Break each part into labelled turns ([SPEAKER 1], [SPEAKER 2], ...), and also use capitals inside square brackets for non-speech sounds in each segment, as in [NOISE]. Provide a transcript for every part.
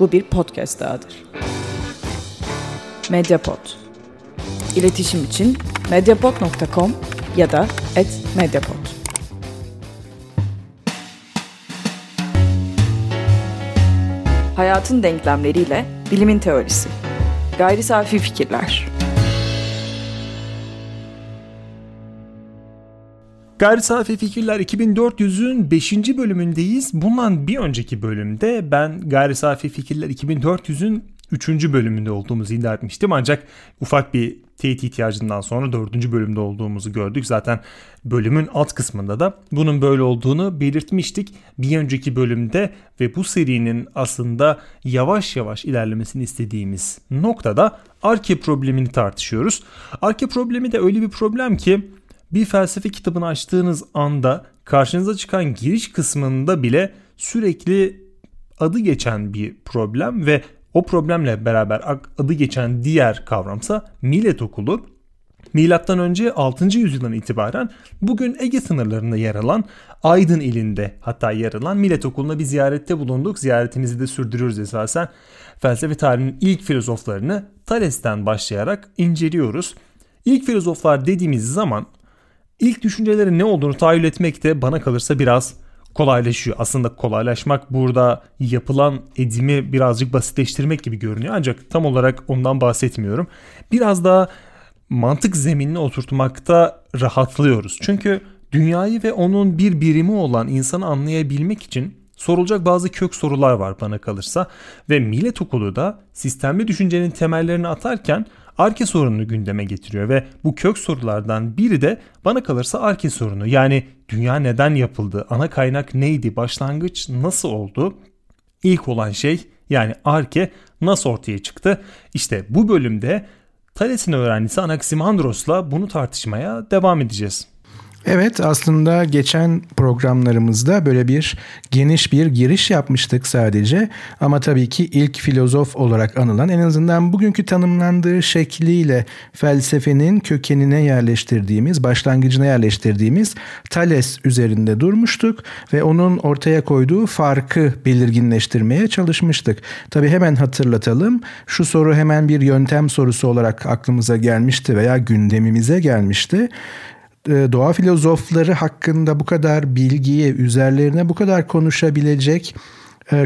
[SPEAKER 1] Bu bir podcast dahadır. Mediapod. İletişim için mediapod.com ya da @mediapod. Hayatın denklemleriyle bilimin teorisi. Gayri safi fikirler.
[SPEAKER 2] Gayri Safi Fikirler 2400'ün 5. bölümündeyiz. Bundan bir önceki bölümde ben Gayri Safi Fikirler 2400'ün 3. bölümünde olduğumuzu iddia etmiştim. Ancak ufak bir teyit ihtiyacından sonra 4. bölümde olduğumuzu gördük. Zaten bölümün alt kısmında da bunun böyle olduğunu belirtmiştik. Bir önceki bölümde ve bu serinin aslında yavaş yavaş ilerlemesini istediğimiz noktada arke problemini tartışıyoruz. Arke problemi de öyle bir problem ki bir felsefe kitabını açtığınız anda karşınıza çıkan giriş kısmında bile sürekli adı geçen bir problem ve o problemle beraber adı geçen diğer kavramsa millet okulu. Milattan önce 6. yüzyıldan itibaren bugün Ege sınırlarında yer alan Aydın ilinde hatta yer alan millet okuluna bir ziyarette bulunduk. Ziyaretimizi de sürdürüyoruz esasen. Felsefe tarihinin ilk filozoflarını Thales'ten başlayarak inceliyoruz. İlk filozoflar dediğimiz zaman ilk düşüncelerin ne olduğunu tahayyül etmek de bana kalırsa biraz kolaylaşıyor. Aslında kolaylaşmak burada yapılan edimi birazcık basitleştirmek gibi görünüyor. Ancak tam olarak ondan bahsetmiyorum. Biraz daha mantık zeminine oturtmakta rahatlıyoruz. Çünkü dünyayı ve onun bir birimi olan insanı anlayabilmek için sorulacak bazı kök sorular var bana kalırsa ve millet okulu da sistemli düşüncenin temellerini atarken arke sorununu gündeme getiriyor ve bu kök sorulardan biri de bana kalırsa arke sorunu. Yani dünya neden yapıldı? Ana kaynak neydi? Başlangıç nasıl oldu? İlk olan şey yani arke nasıl ortaya çıktı? İşte bu bölümde Thales'in öğrencisi Anaximandros'la bunu tartışmaya devam edeceğiz.
[SPEAKER 3] Evet aslında geçen programlarımızda böyle bir geniş bir giriş yapmıştık sadece. Ama tabii ki ilk filozof olarak anılan en azından bugünkü tanımlandığı şekliyle felsefenin kökenine yerleştirdiğimiz, başlangıcına yerleştirdiğimiz Thales üzerinde durmuştuk. Ve onun ortaya koyduğu farkı belirginleştirmeye çalışmıştık. Tabii hemen hatırlatalım. Şu soru hemen bir yöntem sorusu olarak aklımıza gelmişti veya gündemimize gelmişti. E, doğa filozofları hakkında bu kadar bilgiye, üzerlerine bu kadar konuşabilecek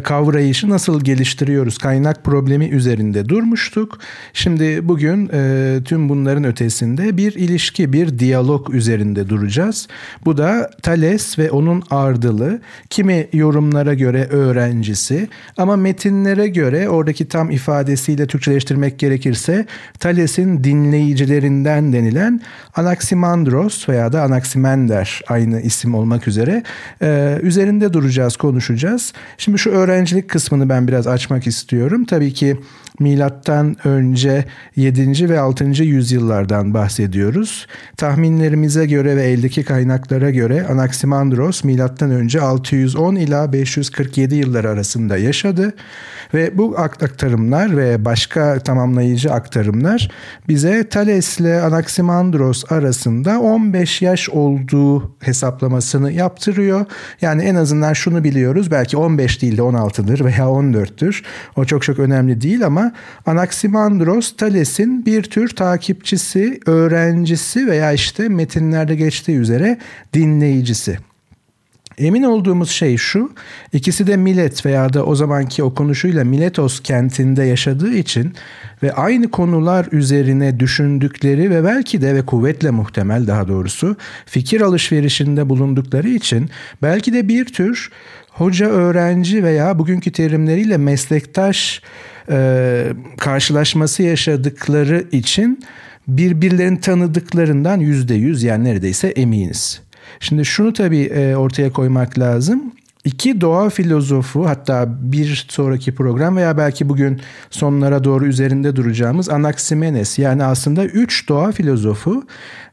[SPEAKER 3] kavrayışı nasıl geliştiriyoruz? Kaynak problemi üzerinde durmuştuk. Şimdi bugün e, tüm bunların ötesinde bir ilişki, bir diyalog üzerinde duracağız. Bu da Thales ve onun ardılı, kimi yorumlara göre öğrencisi ama metinlere göre oradaki tam ifadesiyle Türkçeleştirmek gerekirse Thales'in dinleyicilerinden denilen Anaximandros veya da Anaximander aynı isim olmak üzere e, üzerinde duracağız, konuşacağız. Şimdi şu öğrencilik kısmını ben biraz açmak istiyorum. Tabii ki milattan önce 7. ve 6. yüzyıllardan bahsediyoruz. Tahminlerimize göre ve eldeki kaynaklara göre Anaximandros milattan önce 610 ila 547 yılları arasında yaşadı ve bu aktarımlar ve başka tamamlayıcı aktarımlar bize Thales ile Anaximandros arasında 15 yaş olduğu hesaplamasını yaptırıyor. Yani en azından şunu biliyoruz belki 15 değil de 16'dır veya 14'tür. O çok çok önemli değil ama Anaximandros Thales'in bir tür takipçisi, öğrencisi veya işte metinlerde geçtiği üzere dinleyicisi. Emin olduğumuz şey şu, ikisi de Milet veya da o zamanki okunuşuyla Miletos kentinde yaşadığı için ve aynı konular üzerine düşündükleri ve belki de ve kuvvetle muhtemel daha doğrusu fikir alışverişinde bulundukları için belki de bir tür hoca öğrenci veya bugünkü terimleriyle meslektaş e, karşılaşması yaşadıkları için birbirlerini tanıdıklarından yüzde yüz yani neredeyse eminiz. Şimdi şunu tabii e, ortaya koymak lazım. İki doğa filozofu hatta bir sonraki program veya belki bugün sonlara doğru üzerinde duracağımız Anaximenes yani aslında üç doğa filozofu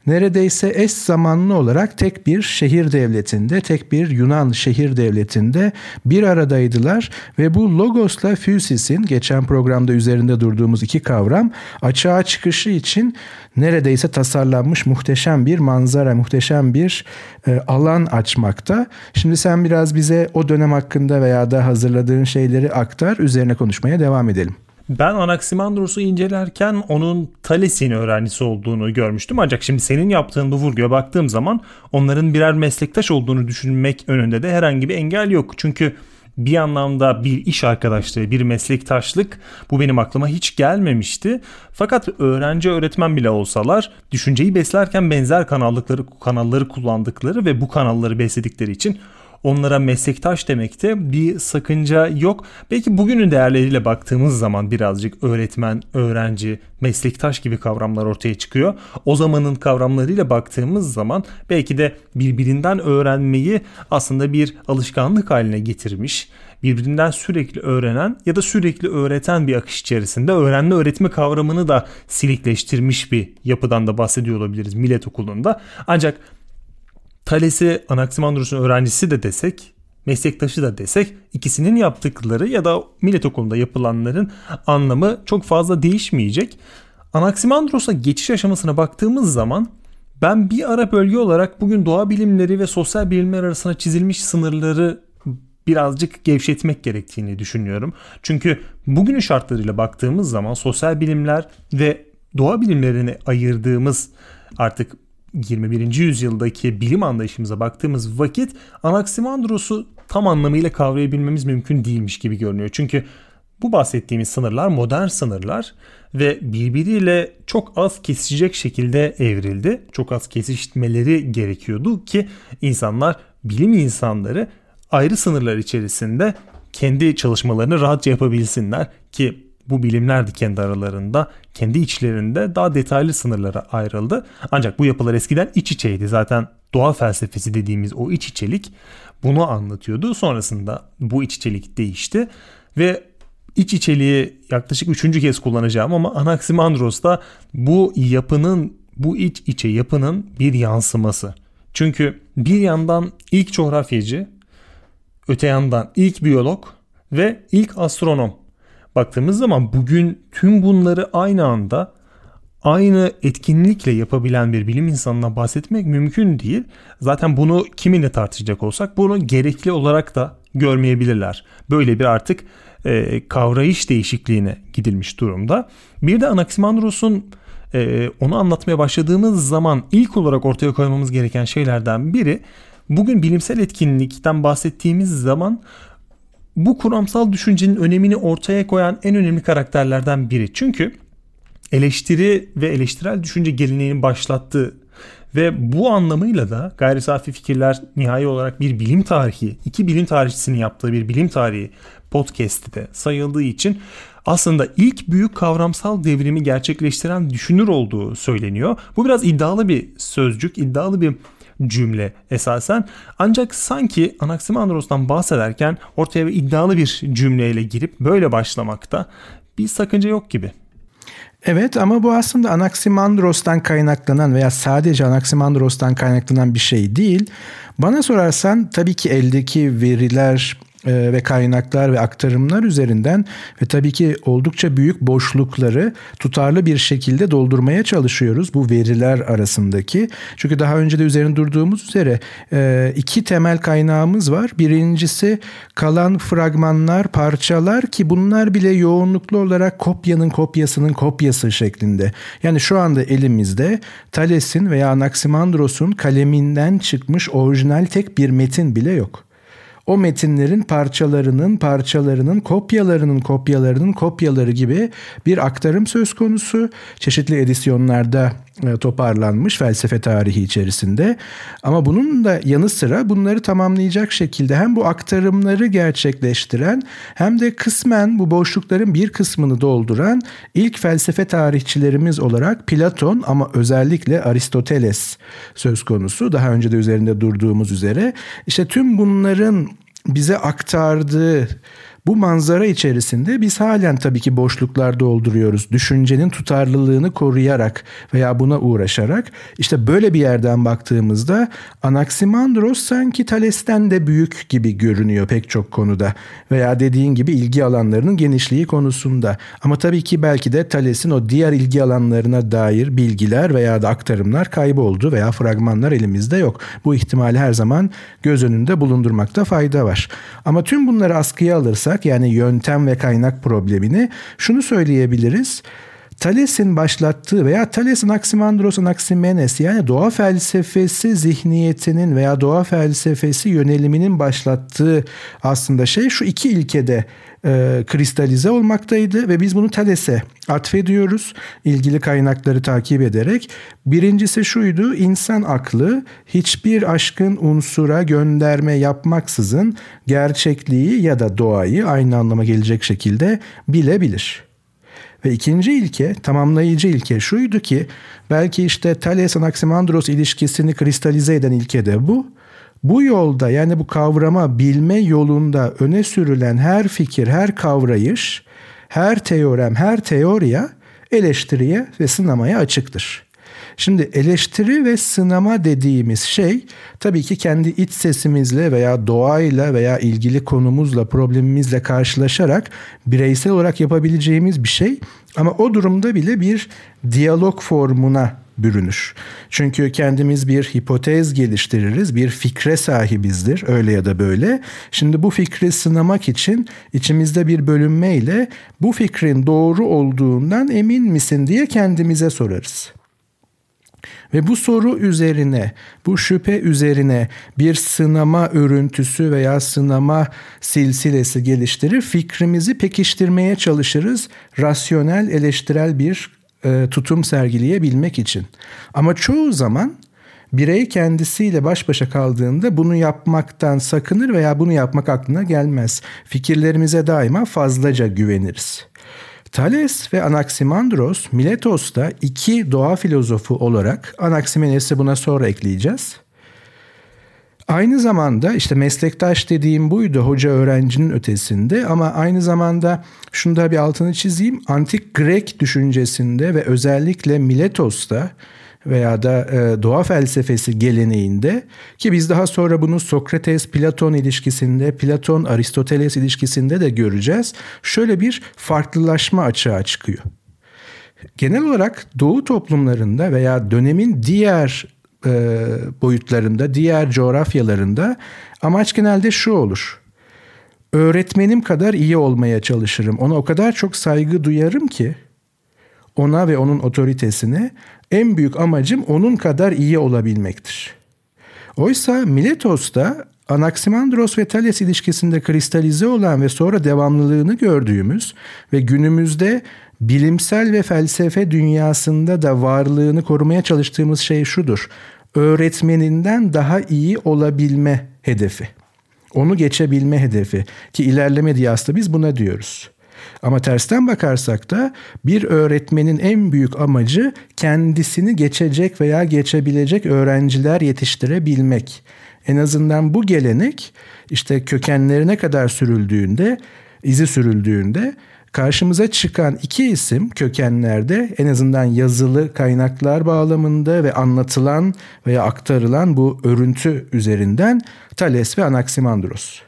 [SPEAKER 3] neredeyse eş zamanlı olarak tek bir şehir devletinde, tek bir Yunan şehir devletinde bir aradaydılar ve bu Logos'la Physis'in geçen programda üzerinde durduğumuz iki kavram açığa çıkışı için neredeyse tasarlanmış muhteşem bir manzara, muhteşem bir e, alan açmakta. Şimdi sen biraz bize o dönem hakkında veya da hazırladığın şeyleri aktar. Üzerine konuşmaya devam edelim.
[SPEAKER 2] Ben Anaximandros'u incelerken onun Thales'in öğrencisi olduğunu görmüştüm. Ancak şimdi senin yaptığın bu vurguya baktığım zaman onların birer meslektaş olduğunu düşünmek önünde de herhangi bir engel yok. Çünkü bir anlamda bir iş arkadaşlığı, bir meslektaşlık bu benim aklıma hiç gelmemişti. Fakat öğrenci öğretmen bile olsalar düşünceyi beslerken benzer kanallıkları kanalları kullandıkları ve bu kanalları besledikleri için onlara meslektaş demekte bir sakınca yok. Belki bugünün değerleriyle baktığımız zaman birazcık öğretmen, öğrenci, meslektaş gibi kavramlar ortaya çıkıyor. O zamanın kavramlarıyla baktığımız zaman belki de birbirinden öğrenmeyi aslında bir alışkanlık haline getirmiş birbirinden sürekli öğrenen ya da sürekli öğreten bir akış içerisinde öğrenme öğretme kavramını da silikleştirmiş bir yapıdan da bahsediyor olabiliriz millet okulunda. Ancak Thales'i Anaximandros'un öğrencisi de desek, meslektaşı da desek ikisinin yaptıkları ya da millet okulunda yapılanların anlamı çok fazla değişmeyecek. Anaximandros'a geçiş aşamasına baktığımız zaman ben bir ara bölge olarak bugün doğa bilimleri ve sosyal bilimler arasında çizilmiş sınırları birazcık gevşetmek gerektiğini düşünüyorum. Çünkü bugünün şartlarıyla baktığımız zaman sosyal bilimler ve doğa bilimlerini ayırdığımız artık 21. yüzyıldaki bilim anlayışımıza baktığımız vakit Anaximandros'u tam anlamıyla kavrayabilmemiz mümkün değilmiş gibi görünüyor. Çünkü bu bahsettiğimiz sınırlar modern sınırlar ve birbiriyle çok az kesişecek şekilde evrildi. Çok az kesişmeleri gerekiyordu ki insanlar, bilim insanları ayrı sınırlar içerisinde kendi çalışmalarını rahatça yapabilsinler ki bu bilimler de kendi aralarında, kendi içlerinde daha detaylı sınırlara ayrıldı. Ancak bu yapılar eskiden iç içeydi. Zaten doğa felsefesi dediğimiz o iç içelik bunu anlatıyordu. Sonrasında bu iç içelik değişti ve iç içeliği yaklaşık üçüncü kez kullanacağım ama Anaximandros da bu yapının, bu iç içe yapının bir yansıması. Çünkü bir yandan ilk coğrafyacı, öte yandan ilk biyolog ve ilk astronom baktığımız zaman bugün tüm bunları aynı anda aynı etkinlikle yapabilen bir bilim insanına bahsetmek mümkün değil. Zaten bunu kiminle tartışacak olsak bunu gerekli olarak da görmeyebilirler. Böyle bir artık e, kavrayış değişikliğine gidilmiş durumda. Bir de Anaximandros'un e, onu anlatmaya başladığımız zaman ilk olarak ortaya koymamız gereken şeylerden biri bugün bilimsel etkinlikten bahsettiğimiz zaman bu kuramsal düşüncenin önemini ortaya koyan en önemli karakterlerden biri. Çünkü eleştiri ve eleştirel düşünce geleneğini başlattığı ve bu anlamıyla da gayri safi fikirler nihai olarak bir bilim tarihi, iki bilim tarihçisinin yaptığı bir bilim tarihi podcast'te de sayıldığı için aslında ilk büyük kavramsal devrimi gerçekleştiren düşünür olduğu söyleniyor. Bu biraz iddialı bir sözcük, iddialı bir cümle esasen. Ancak sanki Anaximandros'tan bahsederken ortaya bir iddialı bir cümleyle girip böyle başlamakta bir sakınca yok gibi.
[SPEAKER 3] Evet ama bu aslında Anaximandros'tan kaynaklanan veya sadece Anaximandros'tan kaynaklanan bir şey değil. Bana sorarsan tabii ki eldeki veriler ve kaynaklar ve aktarımlar üzerinden ve tabii ki oldukça büyük boşlukları tutarlı bir şekilde doldurmaya çalışıyoruz bu veriler arasındaki. Çünkü daha önce de üzerinde durduğumuz üzere e, iki temel kaynağımız var. Birincisi kalan fragmanlar, parçalar ki bunlar bile yoğunluklu olarak kopyanın kopyasının kopyası şeklinde. Yani şu anda elimizde Thales'in veya Anaximandros'un kaleminden çıkmış orijinal tek bir metin bile yok o metinlerin parçalarının parçalarının kopyalarının kopyalarının kopyaları gibi bir aktarım söz konusu. Çeşitli edisyonlarda toparlanmış felsefe tarihi içerisinde. Ama bunun da yanı sıra bunları tamamlayacak şekilde hem bu aktarımları gerçekleştiren hem de kısmen bu boşlukların bir kısmını dolduran ilk felsefe tarihçilerimiz olarak Platon ama özellikle Aristoteles söz konusu. Daha önce de üzerinde durduğumuz üzere. işte tüm bunların bize aktardığı bu manzara içerisinde biz halen tabii ki boşluklar dolduruyoruz. Düşüncenin tutarlılığını koruyarak veya buna uğraşarak işte böyle bir yerden baktığımızda Anaximandros sanki Thales'ten de büyük gibi görünüyor pek çok konuda veya dediğin gibi ilgi alanlarının genişliği konusunda. Ama tabii ki belki de Thales'in o diğer ilgi alanlarına dair bilgiler veya da aktarımlar kayboldu veya fragmanlar elimizde yok. Bu ihtimali her zaman göz önünde bulundurmakta fayda var. Ama tüm bunları askıya alırsak yani yöntem ve kaynak problemini şunu söyleyebiliriz. Thales'in başlattığı veya Thales'in Anaximandros Anaximenes yani doğa felsefesi zihniyetinin veya doğa felsefesi yöneliminin başlattığı aslında şey şu iki ilkede e, kristalize olmaktaydı ve biz bunu Thales'e atfediyoruz ilgili kaynakları takip ederek. Birincisi şuydu insan aklı hiçbir aşkın unsura gönderme yapmaksızın gerçekliği ya da doğayı aynı anlama gelecek şekilde bilebilir. Ve ikinci ilke, tamamlayıcı ilke şuydu ki belki işte Thales-Anaximandros ilişkisini kristalize eden ilke de bu. Bu yolda yani bu kavrama bilme yolunda öne sürülen her fikir, her kavrayış, her teorem, her teoriya eleştiriye ve sınamaya açıktır. Şimdi eleştiri ve sınama dediğimiz şey tabii ki kendi iç sesimizle veya doğayla veya ilgili konumuzla, problemimizle karşılaşarak bireysel olarak yapabileceğimiz bir şey. Ama o durumda bile bir diyalog formuna bürünür. Çünkü kendimiz bir hipotez geliştiririz, bir fikre sahibizdir öyle ya da böyle. Şimdi bu fikri sınamak için içimizde bir bölünmeyle bu fikrin doğru olduğundan emin misin diye kendimize sorarız. Ve bu soru üzerine, bu şüphe üzerine bir sınama örüntüsü veya sınama silsilesi geliştirir. Fikrimizi pekiştirmeye çalışırız. Rasyonel, eleştirel bir e, tutum sergileyebilmek için. Ama çoğu zaman birey kendisiyle baş başa kaldığında bunu yapmaktan sakınır veya bunu yapmak aklına gelmez. Fikirlerimize daima fazlaca güveniriz. Thales ve Anaximandros Miletos'ta iki doğa filozofu olarak Anaximenes'i buna sonra ekleyeceğiz. Aynı zamanda işte meslektaş dediğim buydu hoca öğrencinin ötesinde ama aynı zamanda şunu da bir altını çizeyim. Antik Grek düşüncesinde ve özellikle Miletos'ta veya da e, doğa felsefesi geleneğinde ki biz daha sonra bunu Sokrates-Platon ilişkisinde, Platon-Aristoteles ilişkisinde de göreceğiz. Şöyle bir farklılaşma açığa çıkıyor. Genel olarak doğu toplumlarında veya dönemin diğer e, boyutlarında, diğer coğrafyalarında amaç genelde şu olur. Öğretmenim kadar iyi olmaya çalışırım. Ona o kadar çok saygı duyarım ki ona ve onun otoritesine en büyük amacım onun kadar iyi olabilmektir. Oysa Miletos'ta Anaximandros ve Thales ilişkisinde kristalize olan ve sonra devamlılığını gördüğümüz ve günümüzde bilimsel ve felsefe dünyasında da varlığını korumaya çalıştığımız şey şudur. Öğretmeninden daha iyi olabilme hedefi. Onu geçebilme hedefi ki ilerleme diye aslında biz buna diyoruz. Ama tersten bakarsak da bir öğretmenin en büyük amacı kendisini geçecek veya geçebilecek öğrenciler yetiştirebilmek. En azından bu gelenek işte kökenlerine kadar sürüldüğünde, izi sürüldüğünde karşımıza çıkan iki isim kökenlerde en azından yazılı kaynaklar bağlamında ve anlatılan veya aktarılan bu örüntü üzerinden Thales ve Anaximandros.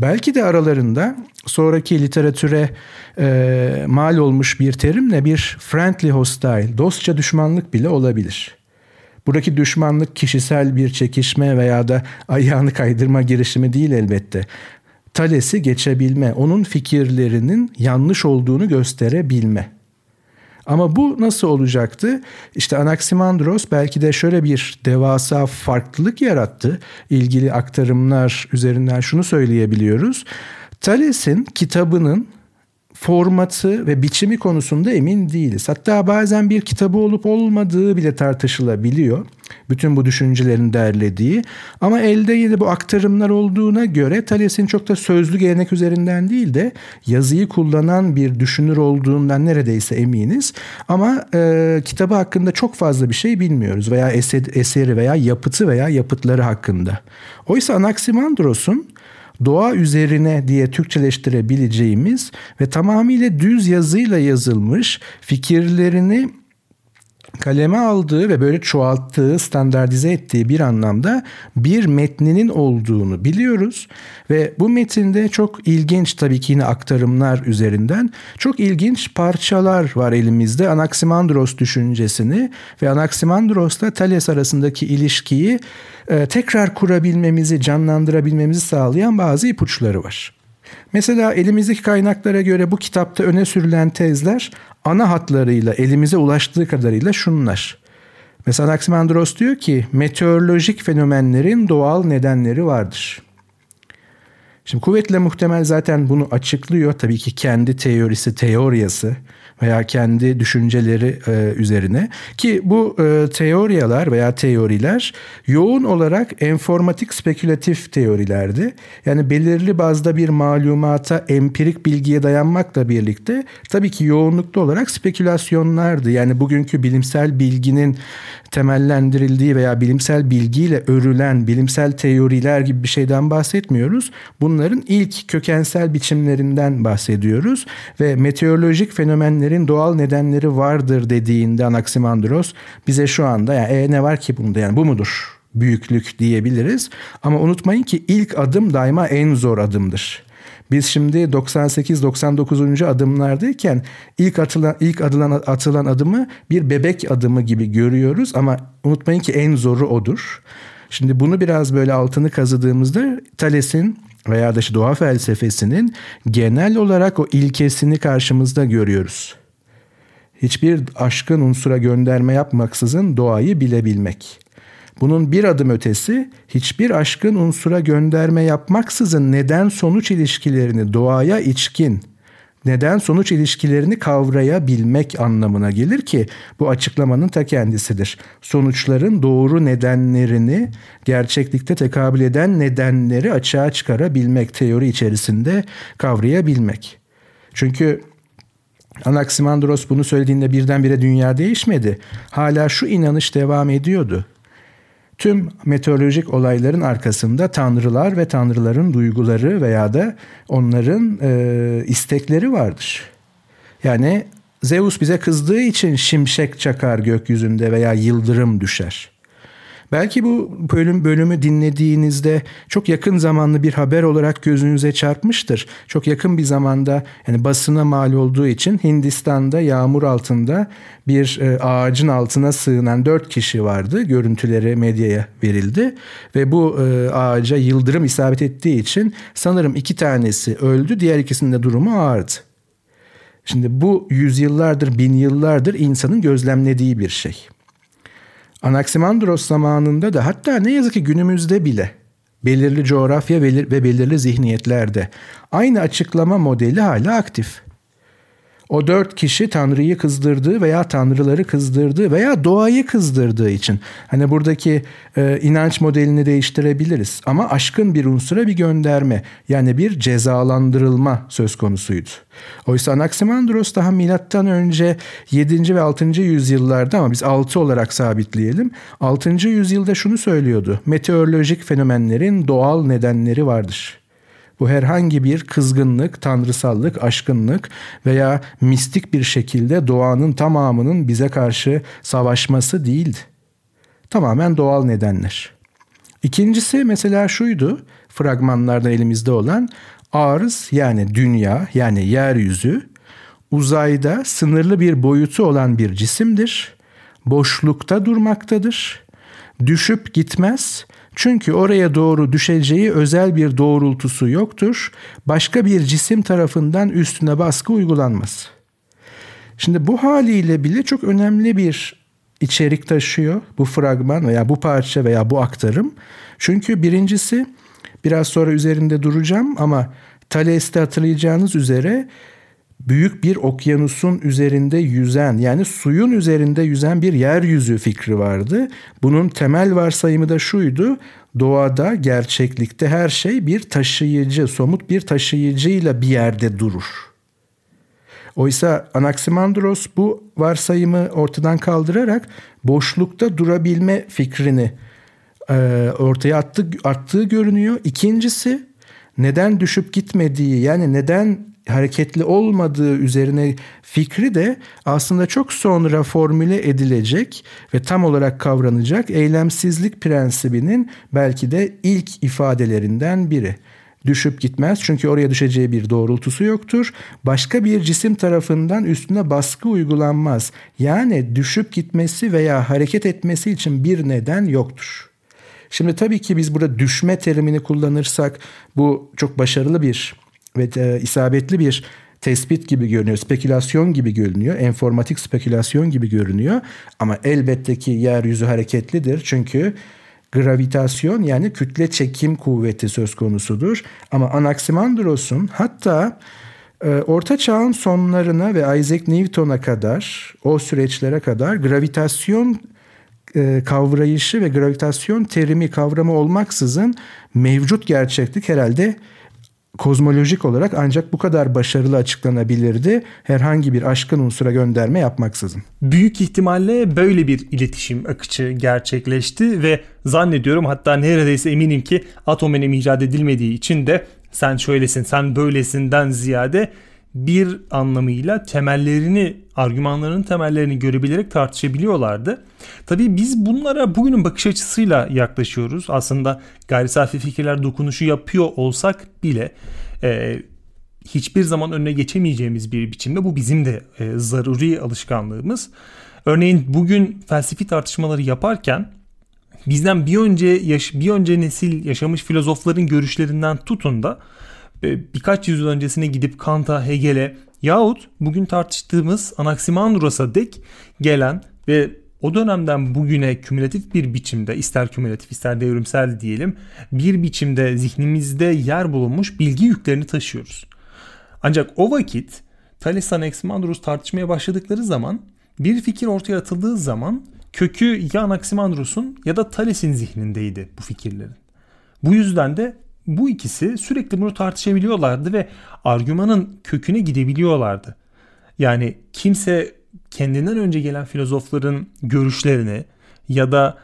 [SPEAKER 3] Belki de aralarında sonraki literatüre e, mal olmuş bir terimle bir friendly hostile, dostça düşmanlık bile olabilir. Buradaki düşmanlık kişisel bir çekişme veya da ayağını kaydırma girişimi değil elbette. Thales'i geçebilme, onun fikirlerinin yanlış olduğunu gösterebilme. Ama bu nasıl olacaktı? İşte Anaximandros belki de şöyle bir devasa farklılık yarattı. İlgili aktarımlar üzerinden şunu söyleyebiliyoruz. Thales'in kitabının formatı ve biçimi konusunda emin değiliz. Hatta bazen bir kitabı olup olmadığı bile tartışılabiliyor. Bütün bu düşüncelerin derlediği. Ama elde yine bu aktarımlar olduğuna göre Thales'in çok da sözlü gelenek üzerinden değil de yazıyı kullanan bir düşünür olduğundan neredeyse eminiz. Ama e, kitabı hakkında çok fazla bir şey bilmiyoruz veya eser, eseri veya yapıtı veya yapıtları hakkında. Oysa Anaximandros'un doğa üzerine diye Türkçeleştirebileceğimiz ve tamamıyla düz yazıyla yazılmış fikirlerini kaleme aldığı ve böyle çoğalttığı, standartize ettiği bir anlamda bir metninin olduğunu biliyoruz. Ve bu metinde çok ilginç tabii ki yine aktarımlar üzerinden çok ilginç parçalar var elimizde. Anaximandros düşüncesini ve Anaximandros'la Thales arasındaki ilişkiyi e, tekrar kurabilmemizi, canlandırabilmemizi sağlayan bazı ipuçları var. Mesela elimizdeki kaynaklara göre bu kitapta öne sürülen tezler ana hatlarıyla elimize ulaştığı kadarıyla şunlar. Mesela Anaximandros diyor ki meteorolojik fenomenlerin doğal nedenleri vardır. Şimdi kuvvetle muhtemel zaten bunu açıklıyor. Tabii ki kendi teorisi, teoriyası veya kendi düşünceleri e, üzerine ki bu e, teoriyalar veya teoriler yoğun olarak enformatik spekülatif teorilerdi. Yani belirli bazda bir malumata, empirik bilgiye dayanmakla birlikte tabii ki yoğunlukta olarak spekülasyonlardı. Yani bugünkü bilimsel bilginin temellendirildiği veya bilimsel bilgiyle örülen bilimsel teoriler gibi bir şeyden bahsetmiyoruz. Bunların ilk kökensel biçimlerinden bahsediyoruz ve meteorolojik fenomenlerin doğal nedenleri vardır dediğinde Anaximandros bize şu anda yani e, ne var ki bunda yani bu mudur büyüklük diyebiliriz. Ama unutmayın ki ilk adım daima en zor adımdır. Biz şimdi 98-99. adımlardayken ilk atılan ilk atılan atılan adımı bir bebek adımı gibi görüyoruz ama unutmayın ki en zoru odur. Şimdi bunu biraz böyle altını kazıdığımızda Thales'in veya da işte doğa felsefesinin genel olarak o ilkesini karşımızda görüyoruz. Hiçbir aşkın unsura gönderme yapmaksızın doğayı bilebilmek. Bunun bir adım ötesi hiçbir aşkın unsura gönderme yapmaksızın neden sonuç ilişkilerini doğaya içkin, neden sonuç ilişkilerini kavrayabilmek anlamına gelir ki bu açıklamanın ta kendisidir. Sonuçların doğru nedenlerini gerçeklikte tekabül eden nedenleri açığa çıkarabilmek teori içerisinde kavrayabilmek. Çünkü Anaximandros bunu söylediğinde birdenbire dünya değişmedi. Hala şu inanış devam ediyordu. Tüm meteorolojik olayların arkasında tanrılar ve tanrıların duyguları veya da onların e, istekleri vardır. Yani Zeus bize kızdığı için şimşek çakar gökyüzünde veya yıldırım düşer. Belki bu bölüm bölümü dinlediğinizde çok yakın zamanlı bir haber olarak gözünüze çarpmıştır. Çok yakın bir zamanda yani basına mal olduğu için Hindistan'da yağmur altında bir e, ağacın altına sığınan dört kişi vardı. Görüntüleri medyaya verildi ve bu e, ağaca yıldırım isabet ettiği için sanırım iki tanesi öldü, diğer ikisinin de durumu ağırdı. Şimdi bu yüzyıllardır, bin yıllardır insanın gözlemlediği bir şey. Anaximandros zamanında da hatta ne yazık ki günümüzde bile belirli coğrafya ve belirli zihniyetlerde aynı açıklama modeli hala aktif. O dört kişi Tanrı'yı kızdırdığı veya Tanrıları kızdırdığı veya doğayı kızdırdığı için. Hani buradaki e, inanç modelini değiştirebiliriz. Ama aşkın bir unsura bir gönderme yani bir cezalandırılma söz konusuydu. Oysa Anaximandros daha milattan önce 7. ve 6. yüzyıllarda ama biz 6 olarak sabitleyelim. 6. yüzyılda şunu söylüyordu. Meteorolojik fenomenlerin doğal nedenleri vardır. Bu herhangi bir kızgınlık, tanrısallık, aşkınlık veya mistik bir şekilde doğanın tamamının bize karşı savaşması değildi. Tamamen doğal nedenler. İkincisi mesela şuydu, fragmanlardan elimizde olan arız yani dünya yani yeryüzü uzayda sınırlı bir boyutu olan bir cisimdir. Boşlukta durmaktadır. Düşüp gitmez çünkü oraya doğru düşeceği özel bir doğrultusu yoktur. Başka bir cisim tarafından üstüne baskı uygulanmaz. Şimdi bu haliyle bile çok önemli bir içerik taşıyor bu fragman veya bu parça veya bu aktarım. Çünkü birincisi biraz sonra üzerinde duracağım ama Thales'te hatırlayacağınız üzere büyük bir okyanusun üzerinde yüzen yani suyun üzerinde yüzen bir yeryüzü fikri vardı. Bunun temel varsayımı da şuydu. Doğada gerçeklikte her şey bir taşıyıcı, somut bir taşıyıcıyla bir yerde durur. Oysa Anaximandros bu varsayımı ortadan kaldırarak boşlukta durabilme fikrini e, ortaya attı, attığı görünüyor. İkincisi neden düşüp gitmediği yani neden hareketli olmadığı üzerine fikri de aslında çok sonra formüle edilecek ve tam olarak kavranacak eylemsizlik prensibinin belki de ilk ifadelerinden biri düşüp gitmez çünkü oraya düşeceği bir doğrultusu yoktur. Başka bir cisim tarafından üstüne baskı uygulanmaz. Yani düşüp gitmesi veya hareket etmesi için bir neden yoktur. Şimdi tabii ki biz burada düşme terimini kullanırsak bu çok başarılı bir ve e, isabetli bir tespit gibi görünüyor, spekülasyon gibi görünüyor, enformatik spekülasyon gibi görünüyor. Ama elbette ki yeryüzü hareketlidir çünkü gravitasyon yani kütle çekim kuvveti söz konusudur. Ama Anaximandros'un hatta e, Orta Çağ'ın sonlarına ve Isaac Newton'a kadar o süreçlere kadar gravitasyon e, kavrayışı ve gravitasyon terimi kavramı olmaksızın mevcut gerçeklik herhalde kozmolojik olarak ancak bu kadar başarılı açıklanabilirdi herhangi bir aşkın unsura gönderme yapmaksızın.
[SPEAKER 2] Büyük ihtimalle böyle bir iletişim akışı gerçekleşti ve zannediyorum hatta neredeyse eminim ki atom icat edilmediği için de sen şöylesin sen böylesinden ziyade bir anlamıyla temellerini, argümanların temellerini görebilerek tartışabiliyorlardı. Tabii biz bunlara bugünün bakış açısıyla yaklaşıyoruz. Aslında gayri safi fikirler dokunuşu yapıyor olsak bile e, hiçbir zaman önüne geçemeyeceğimiz bir biçimde bu bizim de e, zaruri alışkanlığımız. Örneğin bugün felsefi tartışmaları yaparken bizden bir önce yaş bir önce nesil yaşamış filozofların görüşlerinden tutun da birkaç yüzyıl öncesine gidip Kant'a, Hegel'e yahut bugün tartıştığımız Anaximandros'a dek gelen ve o dönemden bugüne kümülatif bir biçimde ister kümülatif ister devrimsel diyelim bir biçimde zihnimizde yer bulunmuş bilgi yüklerini taşıyoruz. Ancak o vakit Thales Anaximandros tartışmaya başladıkları zaman bir fikir ortaya atıldığı zaman kökü ya Anaximandros'un ya da Thales'in zihnindeydi bu fikirlerin. Bu yüzden de bu ikisi sürekli bunu tartışabiliyorlardı ve argümanın köküne gidebiliyorlardı. Yani kimse kendinden önce gelen filozofların görüşlerini ya da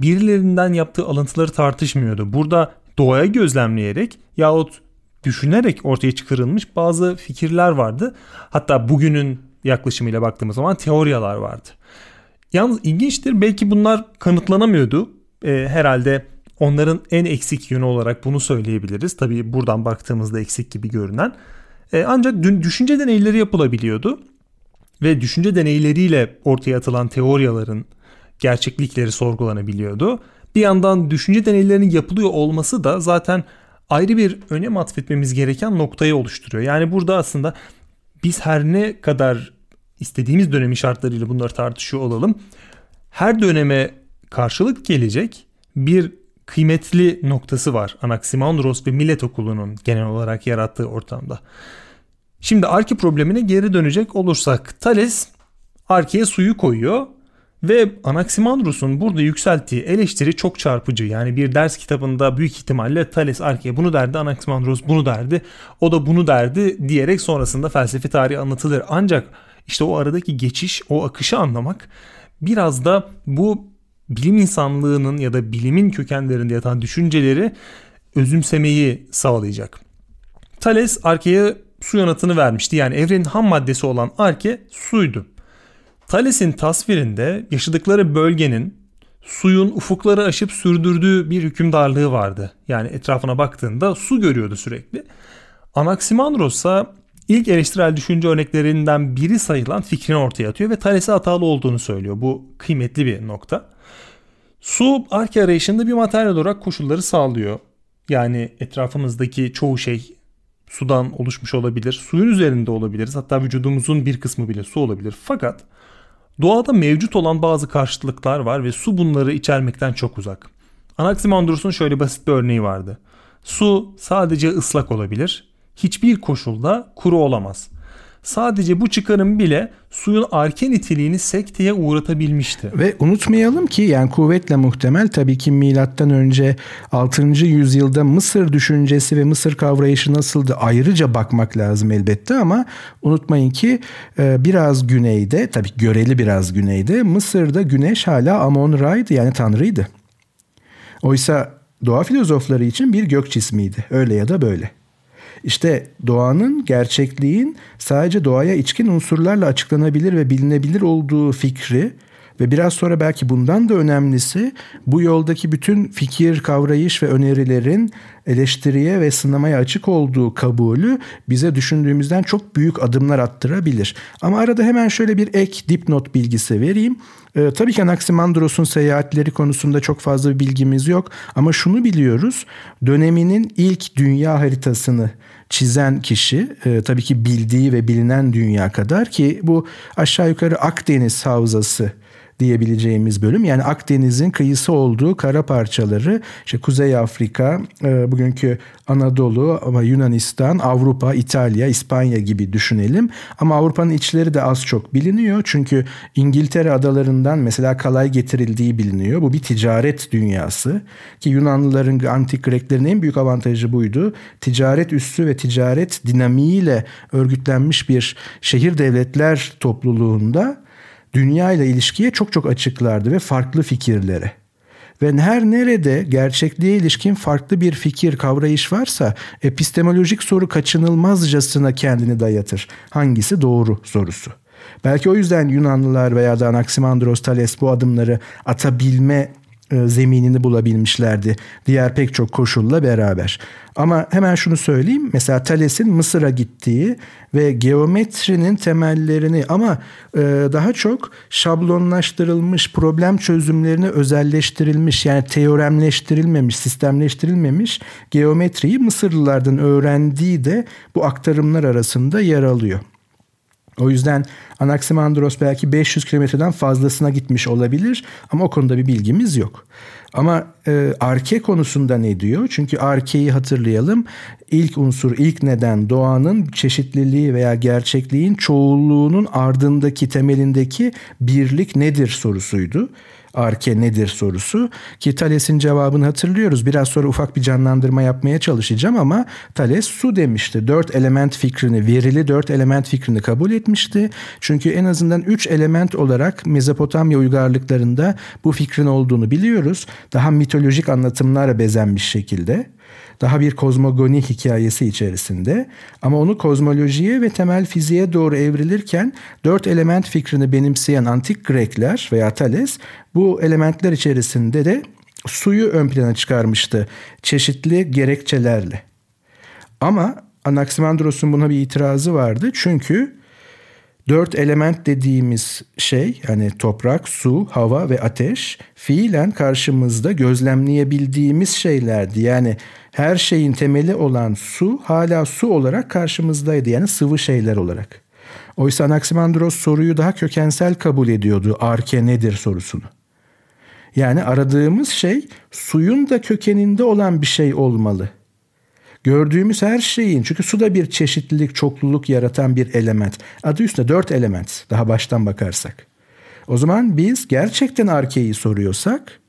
[SPEAKER 2] birilerinden yaptığı alıntıları tartışmıyordu. Burada doğaya gözlemleyerek yahut düşünerek ortaya çıkarılmış bazı fikirler vardı. Hatta bugünün yaklaşımıyla baktığımız zaman teoriyalar vardı. Yalnız ilginçtir belki bunlar kanıtlanamıyordu. E, herhalde onların en eksik yönü olarak bunu söyleyebiliriz. Tabii buradan baktığımızda eksik gibi görünen. E, ancak düşünce deneyleri yapılabiliyordu. Ve düşünce deneyleriyle ortaya atılan teoriyaların gerçeklikleri sorgulanabiliyordu. Bir yandan düşünce deneylerinin yapılıyor olması da zaten ayrı bir önem atfetmemiz gereken noktayı oluşturuyor. Yani burada aslında biz her ne kadar istediğimiz dönemin şartlarıyla bunları tartışıyor olalım. Her döneme karşılık gelecek bir kıymetli noktası var Anaximandros ve Millet Okulu'nun genel olarak yarattığı ortamda. Şimdi Arki problemine geri dönecek olursak Thales Arki'ye suyu koyuyor ve Anaximandros'un burada yükselttiği eleştiri çok çarpıcı. Yani bir ders kitabında büyük ihtimalle Thales Arki'ye bunu derdi, Anaximandros bunu derdi, o da bunu derdi diyerek sonrasında felsefi tarihi anlatılır. Ancak işte o aradaki geçiş, o akışı anlamak biraz da bu bilim insanlığının ya da bilimin kökenlerinde yatan düşünceleri özümsemeyi sağlayacak. Thales Arke'ye su yanıtını vermişti. Yani evrenin ham maddesi olan Arke suydu. Thales'in tasvirinde yaşadıkları bölgenin suyun ufukları aşıp sürdürdüğü bir hükümdarlığı vardı. Yani etrafına baktığında su görüyordu sürekli. Anaximandros ise ilk eleştirel düşünce örneklerinden biri sayılan fikrini ortaya atıyor ve Thales'e hatalı olduğunu söylüyor. Bu kıymetli bir nokta. Su arke arayışında bir materyal olarak koşulları sağlıyor. Yani etrafımızdaki çoğu şey sudan oluşmuş olabilir. Suyun üzerinde olabiliriz. Hatta vücudumuzun bir kısmı bile su olabilir. Fakat doğada mevcut olan bazı karşıtlıklar var ve su bunları içermekten çok uzak. Anaximandros'un şöyle basit bir örneği vardı. Su sadece ıslak olabilir. Hiçbir koşulda kuru olamaz. Sadece bu çıkarım bile suyun arke niteliğini sekteye uğratabilmişti.
[SPEAKER 3] Ve unutmayalım ki yani kuvvetle muhtemel tabii ki milattan önce 6. yüzyılda Mısır düşüncesi ve Mısır kavrayışı nasıldı ayrıca bakmak lazım elbette ama unutmayın ki e, biraz güneyde tabii göreli biraz güneyde Mısır'da güneş hala Amon Ra'ydı yani tanrıydı. Oysa doğa filozofları için bir gök cismiydi öyle ya da böyle. İşte doğanın, gerçekliğin sadece doğaya içkin unsurlarla açıklanabilir ve bilinebilir olduğu fikri ve biraz sonra belki bundan da önemlisi bu yoldaki bütün fikir, kavrayış ve önerilerin eleştiriye ve sınamaya açık olduğu kabulü bize düşündüğümüzden çok büyük adımlar attırabilir. Ama arada hemen şöyle bir ek dipnot bilgisi vereyim. Ee, tabii ki Anaximandros'un seyahatleri konusunda çok fazla bir bilgimiz yok ama şunu biliyoruz. Döneminin ilk dünya haritasını çizen kişi e, tabii ki bildiği ve bilinen dünya kadar ki bu aşağı yukarı Akdeniz havzası diyebileceğimiz bölüm. Yani Akdeniz'in kıyısı olduğu kara parçaları işte Kuzey Afrika, e, bugünkü Anadolu ama Yunanistan, Avrupa, İtalya, İspanya gibi düşünelim. Ama Avrupa'nın içleri de az çok biliniyor. Çünkü İngiltere adalarından mesela kalay getirildiği biliniyor. Bu bir ticaret dünyası. Ki Yunanlıların, antik Greklerin en büyük avantajı buydu. Ticaret üssü ve ticaret dinamiğiyle örgütlenmiş bir şehir devletler topluluğunda dünya ile ilişkiye çok çok açıklardı ve farklı fikirlere. Ve her nerede gerçekliğe ilişkin farklı bir fikir, kavrayış varsa epistemolojik soru kaçınılmazcasına kendini dayatır. Hangisi doğru sorusu. Belki o yüzden Yunanlılar veya da Anaximandros Thales bu adımları atabilme zeminini bulabilmişlerdi. Diğer pek çok koşulla beraber. Ama hemen şunu söyleyeyim. Mesela Thales'in Mısır'a gittiği ve geometrinin temellerini ama e, daha çok şablonlaştırılmış problem çözümlerini özelleştirilmiş yani teoremleştirilmemiş, sistemleştirilmemiş geometriyi Mısırlılardan öğrendiği de bu aktarımlar arasında yer alıyor. O yüzden Anaximandros belki 500 kilometreden fazlasına gitmiş olabilir ama o konuda bir bilgimiz yok. Ama e, arke konusunda ne diyor? Çünkü arkeyi hatırlayalım. İlk unsur, ilk neden doğanın çeşitliliği veya gerçekliğin çoğulluğunun ardındaki temelindeki birlik nedir sorusuydu arke nedir sorusu. Ki Thales'in cevabını hatırlıyoruz. Biraz sonra ufak bir canlandırma yapmaya çalışacağım ama Thales su demişti. Dört element fikrini, verili dört element fikrini kabul etmişti. Çünkü en azından üç element olarak Mezopotamya uygarlıklarında bu fikrin olduğunu biliyoruz. Daha mitolojik anlatımlarla bezenmiş şekilde daha bir kozmogoni hikayesi içerisinde ama onu kozmolojiye ve temel fiziğe doğru evrilirken dört element fikrini benimseyen antik Grekler veya Thales bu elementler içerisinde de suyu ön plana çıkarmıştı çeşitli gerekçelerle. Ama Anaximandros'un buna bir itirazı vardı çünkü Dört element dediğimiz şey yani toprak, su, hava ve ateş fiilen karşımızda gözlemleyebildiğimiz şeylerdi. Yani her şeyin temeli olan su hala su olarak karşımızdaydı yani sıvı şeyler olarak. Oysa Anaximandros soruyu daha kökensel kabul ediyordu arke nedir sorusunu. Yani aradığımız şey suyun da kökeninde olan bir şey olmalı.'' Gördüğümüz her şeyin çünkü su da bir çeşitlilik, çokluluk yaratan bir element. Adı üstünde dört element daha baştan bakarsak. O zaman biz gerçekten arkeyi soruyorsak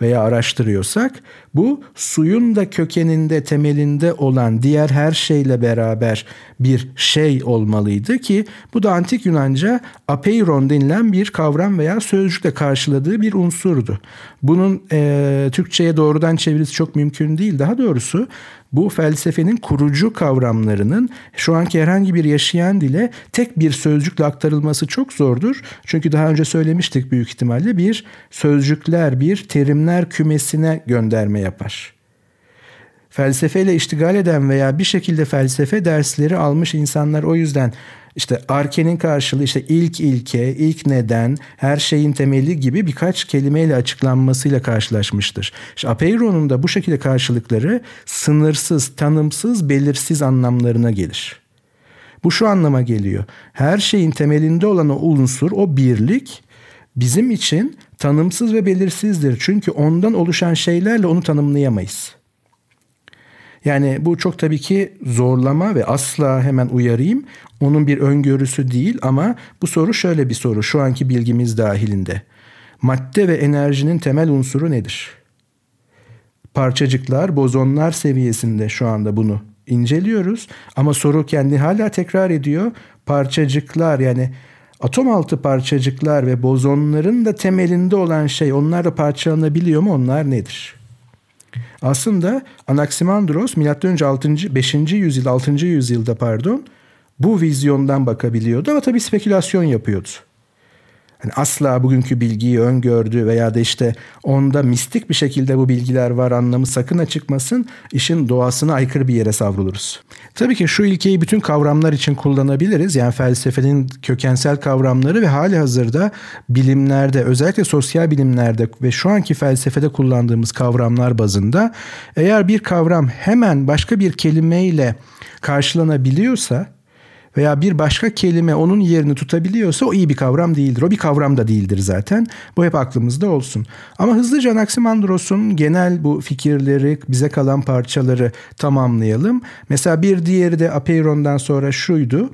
[SPEAKER 3] veya araştırıyorsak bu suyun da kökeninde temelinde olan diğer her şeyle beraber bir şey olmalıydı ki bu da antik Yunanca apeiron denilen bir kavram veya sözcükle karşıladığı bir unsurdu. Bunun e, Türkçe'ye doğrudan çevirisi çok mümkün değil. Daha doğrusu bu felsefenin kurucu kavramlarının şu anki herhangi bir yaşayan dile tek bir sözcükle aktarılması çok zordur. Çünkü daha önce söylemiştik büyük ihtimalle bir sözcükler, bir terimler kümesine gönderme yapar. Felsefeyle iştigal eden veya bir şekilde felsefe dersleri almış insanlar o yüzden işte arkenin karşılığı işte ilk ilke, ilk neden, her şeyin temeli gibi birkaç kelimeyle açıklanmasıyla karşılaşmıştır. İşte Apeiron'un da bu şekilde karşılıkları sınırsız, tanımsız, belirsiz anlamlarına gelir. Bu şu anlama geliyor. Her şeyin temelinde olan o unsur, o birlik bizim için tanımsız ve belirsizdir. Çünkü ondan oluşan şeylerle onu tanımlayamayız. Yani bu çok tabii ki zorlama ve asla hemen uyarayım. Onun bir öngörüsü değil ama bu soru şöyle bir soru şu anki bilgimiz dahilinde. Madde ve enerjinin temel unsuru nedir? Parçacıklar, bozonlar seviyesinde şu anda bunu inceliyoruz ama soru kendi hala tekrar ediyor. Parçacıklar yani atom altı parçacıklar ve bozonların da temelinde olan şey onlar da parçalanabiliyor mu onlar nedir? Aslında Anaximandros M.Ö. 6. 5. yüzyıl 6. yüzyılda pardon bu vizyondan bakabiliyordu ama tabii spekülasyon yapıyordu. Yani asla bugünkü bilgiyi öngördü veya da işte onda mistik bir şekilde bu bilgiler var anlamı sakın çıkmasın. İşin doğasına aykırı bir yere savruluruz. Tabii ki şu ilkeyi bütün kavramlar için kullanabiliriz. Yani felsefenin kökensel kavramları ve hali hazırda bilimlerde özellikle sosyal bilimlerde ve şu anki felsefede kullandığımız kavramlar bazında eğer bir kavram hemen başka bir kelimeyle karşılanabiliyorsa veya bir başka kelime onun yerini tutabiliyorsa o iyi bir kavram değildir. O bir kavram da değildir zaten. Bu hep aklımızda olsun. Ama hızlıca Anaximandros'un genel bu fikirleri, bize kalan parçaları tamamlayalım. Mesela bir diğeri de Apeiron'dan sonra şuydu.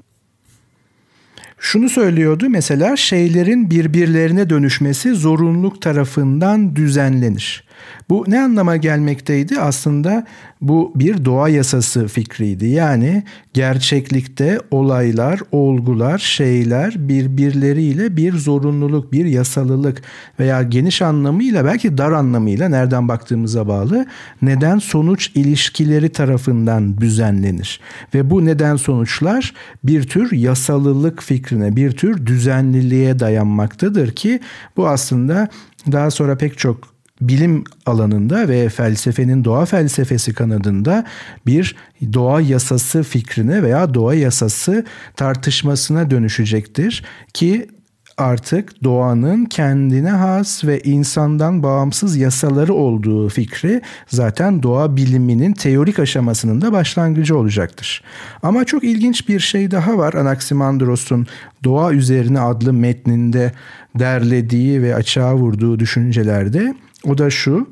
[SPEAKER 3] Şunu söylüyordu mesela şeylerin birbirlerine dönüşmesi zorunluluk tarafından düzenlenir. Bu ne anlama gelmekteydi? Aslında bu bir doğa yasası fikriydi. Yani gerçeklikte olaylar, olgular, şeyler birbirleriyle bir zorunluluk, bir yasalılık veya geniş anlamıyla belki dar anlamıyla nereden baktığımıza bağlı neden sonuç ilişkileri tarafından düzenlenir. Ve bu neden sonuçlar bir tür yasalılık fikrine, bir tür düzenliliğe dayanmaktadır ki bu aslında daha sonra pek çok bilim alanında ve felsefenin doğa felsefesi kanadında bir doğa yasası fikrine veya doğa yasası tartışmasına dönüşecektir ki artık doğanın kendine has ve insandan bağımsız yasaları olduğu fikri zaten doğa biliminin teorik aşamasının da başlangıcı olacaktır. Ama çok ilginç bir şey daha var Anaximandros'un Doğa Üzerine adlı metninde derlediği ve açığa vurduğu düşüncelerde o da şu.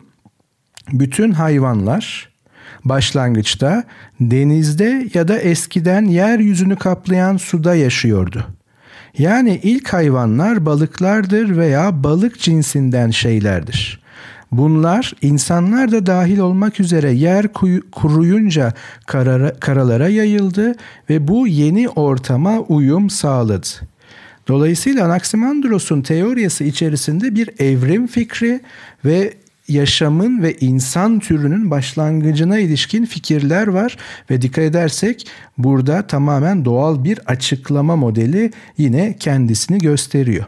[SPEAKER 3] Bütün hayvanlar başlangıçta denizde ya da eskiden yeryüzünü kaplayan suda yaşıyordu. Yani ilk hayvanlar balıklardır veya balık cinsinden şeylerdir. Bunlar insanlar da dahil olmak üzere yer kuruyunca karara, karalara yayıldı ve bu yeni ortama uyum sağladı. Dolayısıyla Anaximandros'un teorisi içerisinde bir evrim fikri ve yaşamın ve insan türünün başlangıcına ilişkin fikirler var ve dikkat edersek burada tamamen doğal bir açıklama modeli yine kendisini gösteriyor.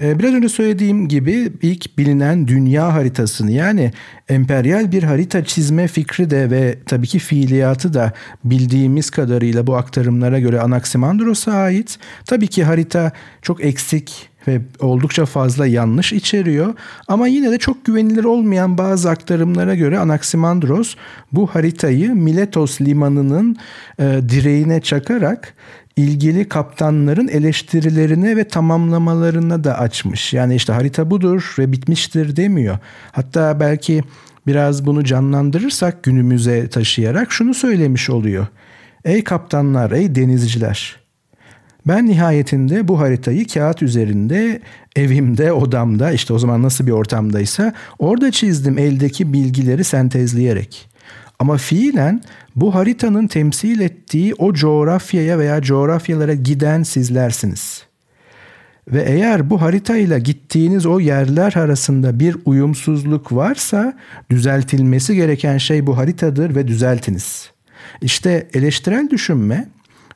[SPEAKER 3] Ee, biraz önce söylediğim gibi ilk bilinen dünya haritasını yani emperyal bir harita çizme fikri de ve tabii ki fiiliyatı da bildiğimiz kadarıyla bu aktarımlara göre Anaximandros'a ait. Tabii ki harita çok eksik ve oldukça fazla yanlış içeriyor. Ama yine de çok güvenilir olmayan bazı aktarımlara göre Anaximandros bu haritayı Miletos limanının e, direğine çakarak ilgili kaptanların eleştirilerine ve tamamlamalarına da açmış. Yani işte harita budur ve bitmiştir demiyor. Hatta belki biraz bunu canlandırırsak günümüze taşıyarak şunu söylemiş oluyor. Ey kaptanlar, ey denizciler. Ben nihayetinde bu haritayı kağıt üzerinde evimde, odamda işte o zaman nasıl bir ortamdaysa orada çizdim eldeki bilgileri sentezleyerek. Ama fiilen bu haritanın temsil ettiği o coğrafyaya veya coğrafyalara giden sizlersiniz. Ve eğer bu haritayla gittiğiniz o yerler arasında bir uyumsuzluk varsa düzeltilmesi gereken şey bu haritadır ve düzeltiniz. İşte eleştirel düşünme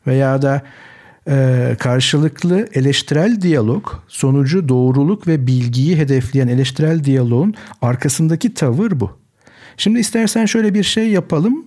[SPEAKER 3] veya da e, karşılıklı eleştirel diyalog sonucu doğruluk ve bilgiyi hedefleyen eleştirel diyaloğun arkasındaki tavır bu. Şimdi istersen şöyle bir şey yapalım.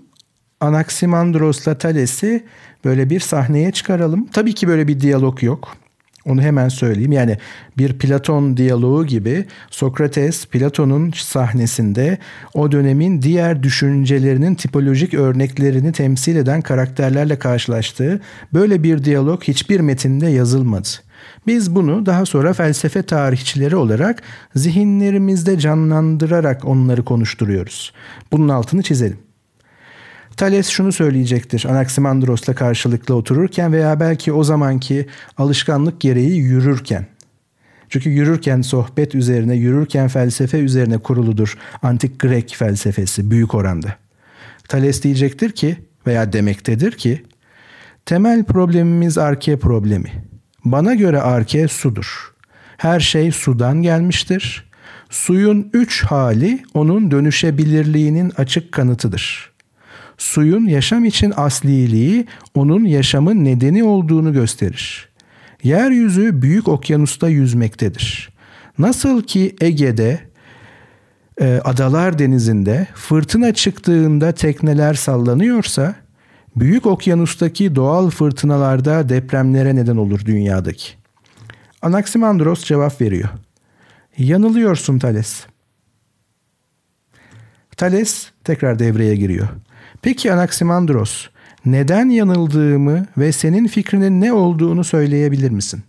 [SPEAKER 3] Anaximandros'la Thales'i böyle bir sahneye çıkaralım. Tabii ki böyle bir diyalog yok. Onu hemen söyleyeyim. Yani bir Platon diyaloğu gibi Sokrates Platon'un sahnesinde o dönemin diğer düşüncelerinin tipolojik örneklerini temsil eden karakterlerle karşılaştığı böyle bir diyalog hiçbir metinde yazılmadı. Biz bunu daha sonra felsefe tarihçileri olarak zihinlerimizde canlandırarak onları konuşturuyoruz. Bunun altını çizelim. Thales şunu söyleyecektir Anaximandros'la karşılıklı otururken veya belki o zamanki alışkanlık gereği yürürken. Çünkü yürürken sohbet üzerine, yürürken felsefe üzerine kuruludur antik Grek felsefesi büyük oranda. Thales diyecektir ki veya demektedir ki temel problemimiz arke problemi. Bana göre arke sudur. Her şey sudan gelmiştir. Suyun üç hali onun dönüşebilirliğinin açık kanıtıdır. Suyun yaşam için asliliği onun yaşamın nedeni olduğunu gösterir. Yeryüzü büyük okyanusta yüzmektedir. Nasıl ki Ege'de, e, Adalar Denizi'nde fırtına çıktığında tekneler sallanıyorsa, büyük okyanustaki doğal fırtınalarda depremlere neden olur dünyadaki. Anaximandros cevap veriyor. Yanılıyorsun Thales. Thales tekrar devreye giriyor. Peki Anaximandros, neden yanıldığımı ve senin fikrinin ne olduğunu söyleyebilir misin?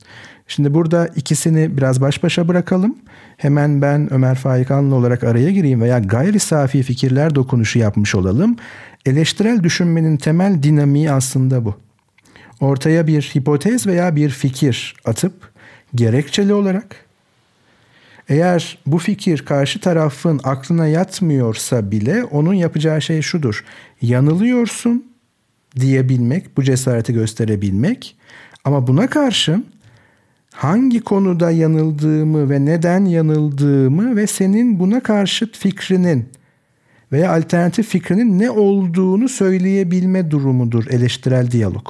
[SPEAKER 3] Şimdi burada ikisini biraz baş başa bırakalım. Hemen ben Ömer Faikanlı olarak araya gireyim veya gayri safi fikirler dokunuşu yapmış olalım. Eleştirel düşünmenin temel dinamiği aslında bu. Ortaya bir hipotez veya bir fikir atıp gerekçeli olarak eğer bu fikir karşı tarafın aklına yatmıyorsa bile onun yapacağı şey şudur. Yanılıyorsun diyebilmek, bu cesareti gösterebilmek ama buna karşın hangi konuda yanıldığımı ve neden yanıldığımı ve senin buna karşıt fikrinin veya alternatif fikrinin ne olduğunu söyleyebilme durumudur eleştirel diyalog.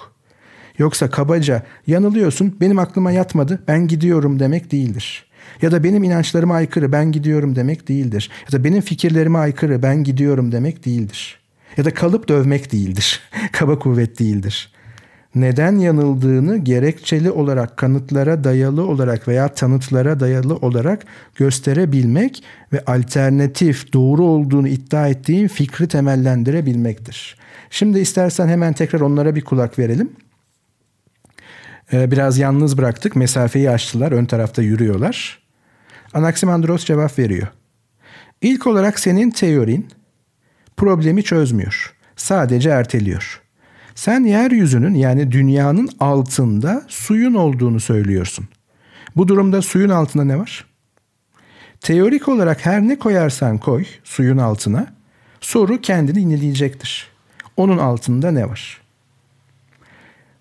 [SPEAKER 3] Yoksa kabaca yanılıyorsun benim aklıma yatmadı ben gidiyorum demek değildir. Ya da benim inançlarıma aykırı ben gidiyorum demek değildir. Ya da benim fikirlerime aykırı ben gidiyorum demek değildir. Ya da kalıp dövmek değildir. [LAUGHS] Kaba kuvvet değildir. Neden yanıldığını gerekçeli olarak kanıtlara dayalı olarak veya tanıtlara dayalı olarak gösterebilmek ve alternatif doğru olduğunu iddia ettiğin fikri temellendirebilmektir. Şimdi istersen hemen tekrar onlara bir kulak verelim. Ee, biraz yalnız bıraktık. Mesafeyi açtılar. Ön tarafta yürüyorlar. Anaximandros cevap veriyor. İlk olarak senin teorin problemi çözmüyor. Sadece erteliyor. Sen yeryüzünün yani dünyanın altında suyun olduğunu söylüyorsun. Bu durumda suyun altında ne var? Teorik olarak her ne koyarsan koy suyun altına soru kendini inileyecektir. Onun altında ne var?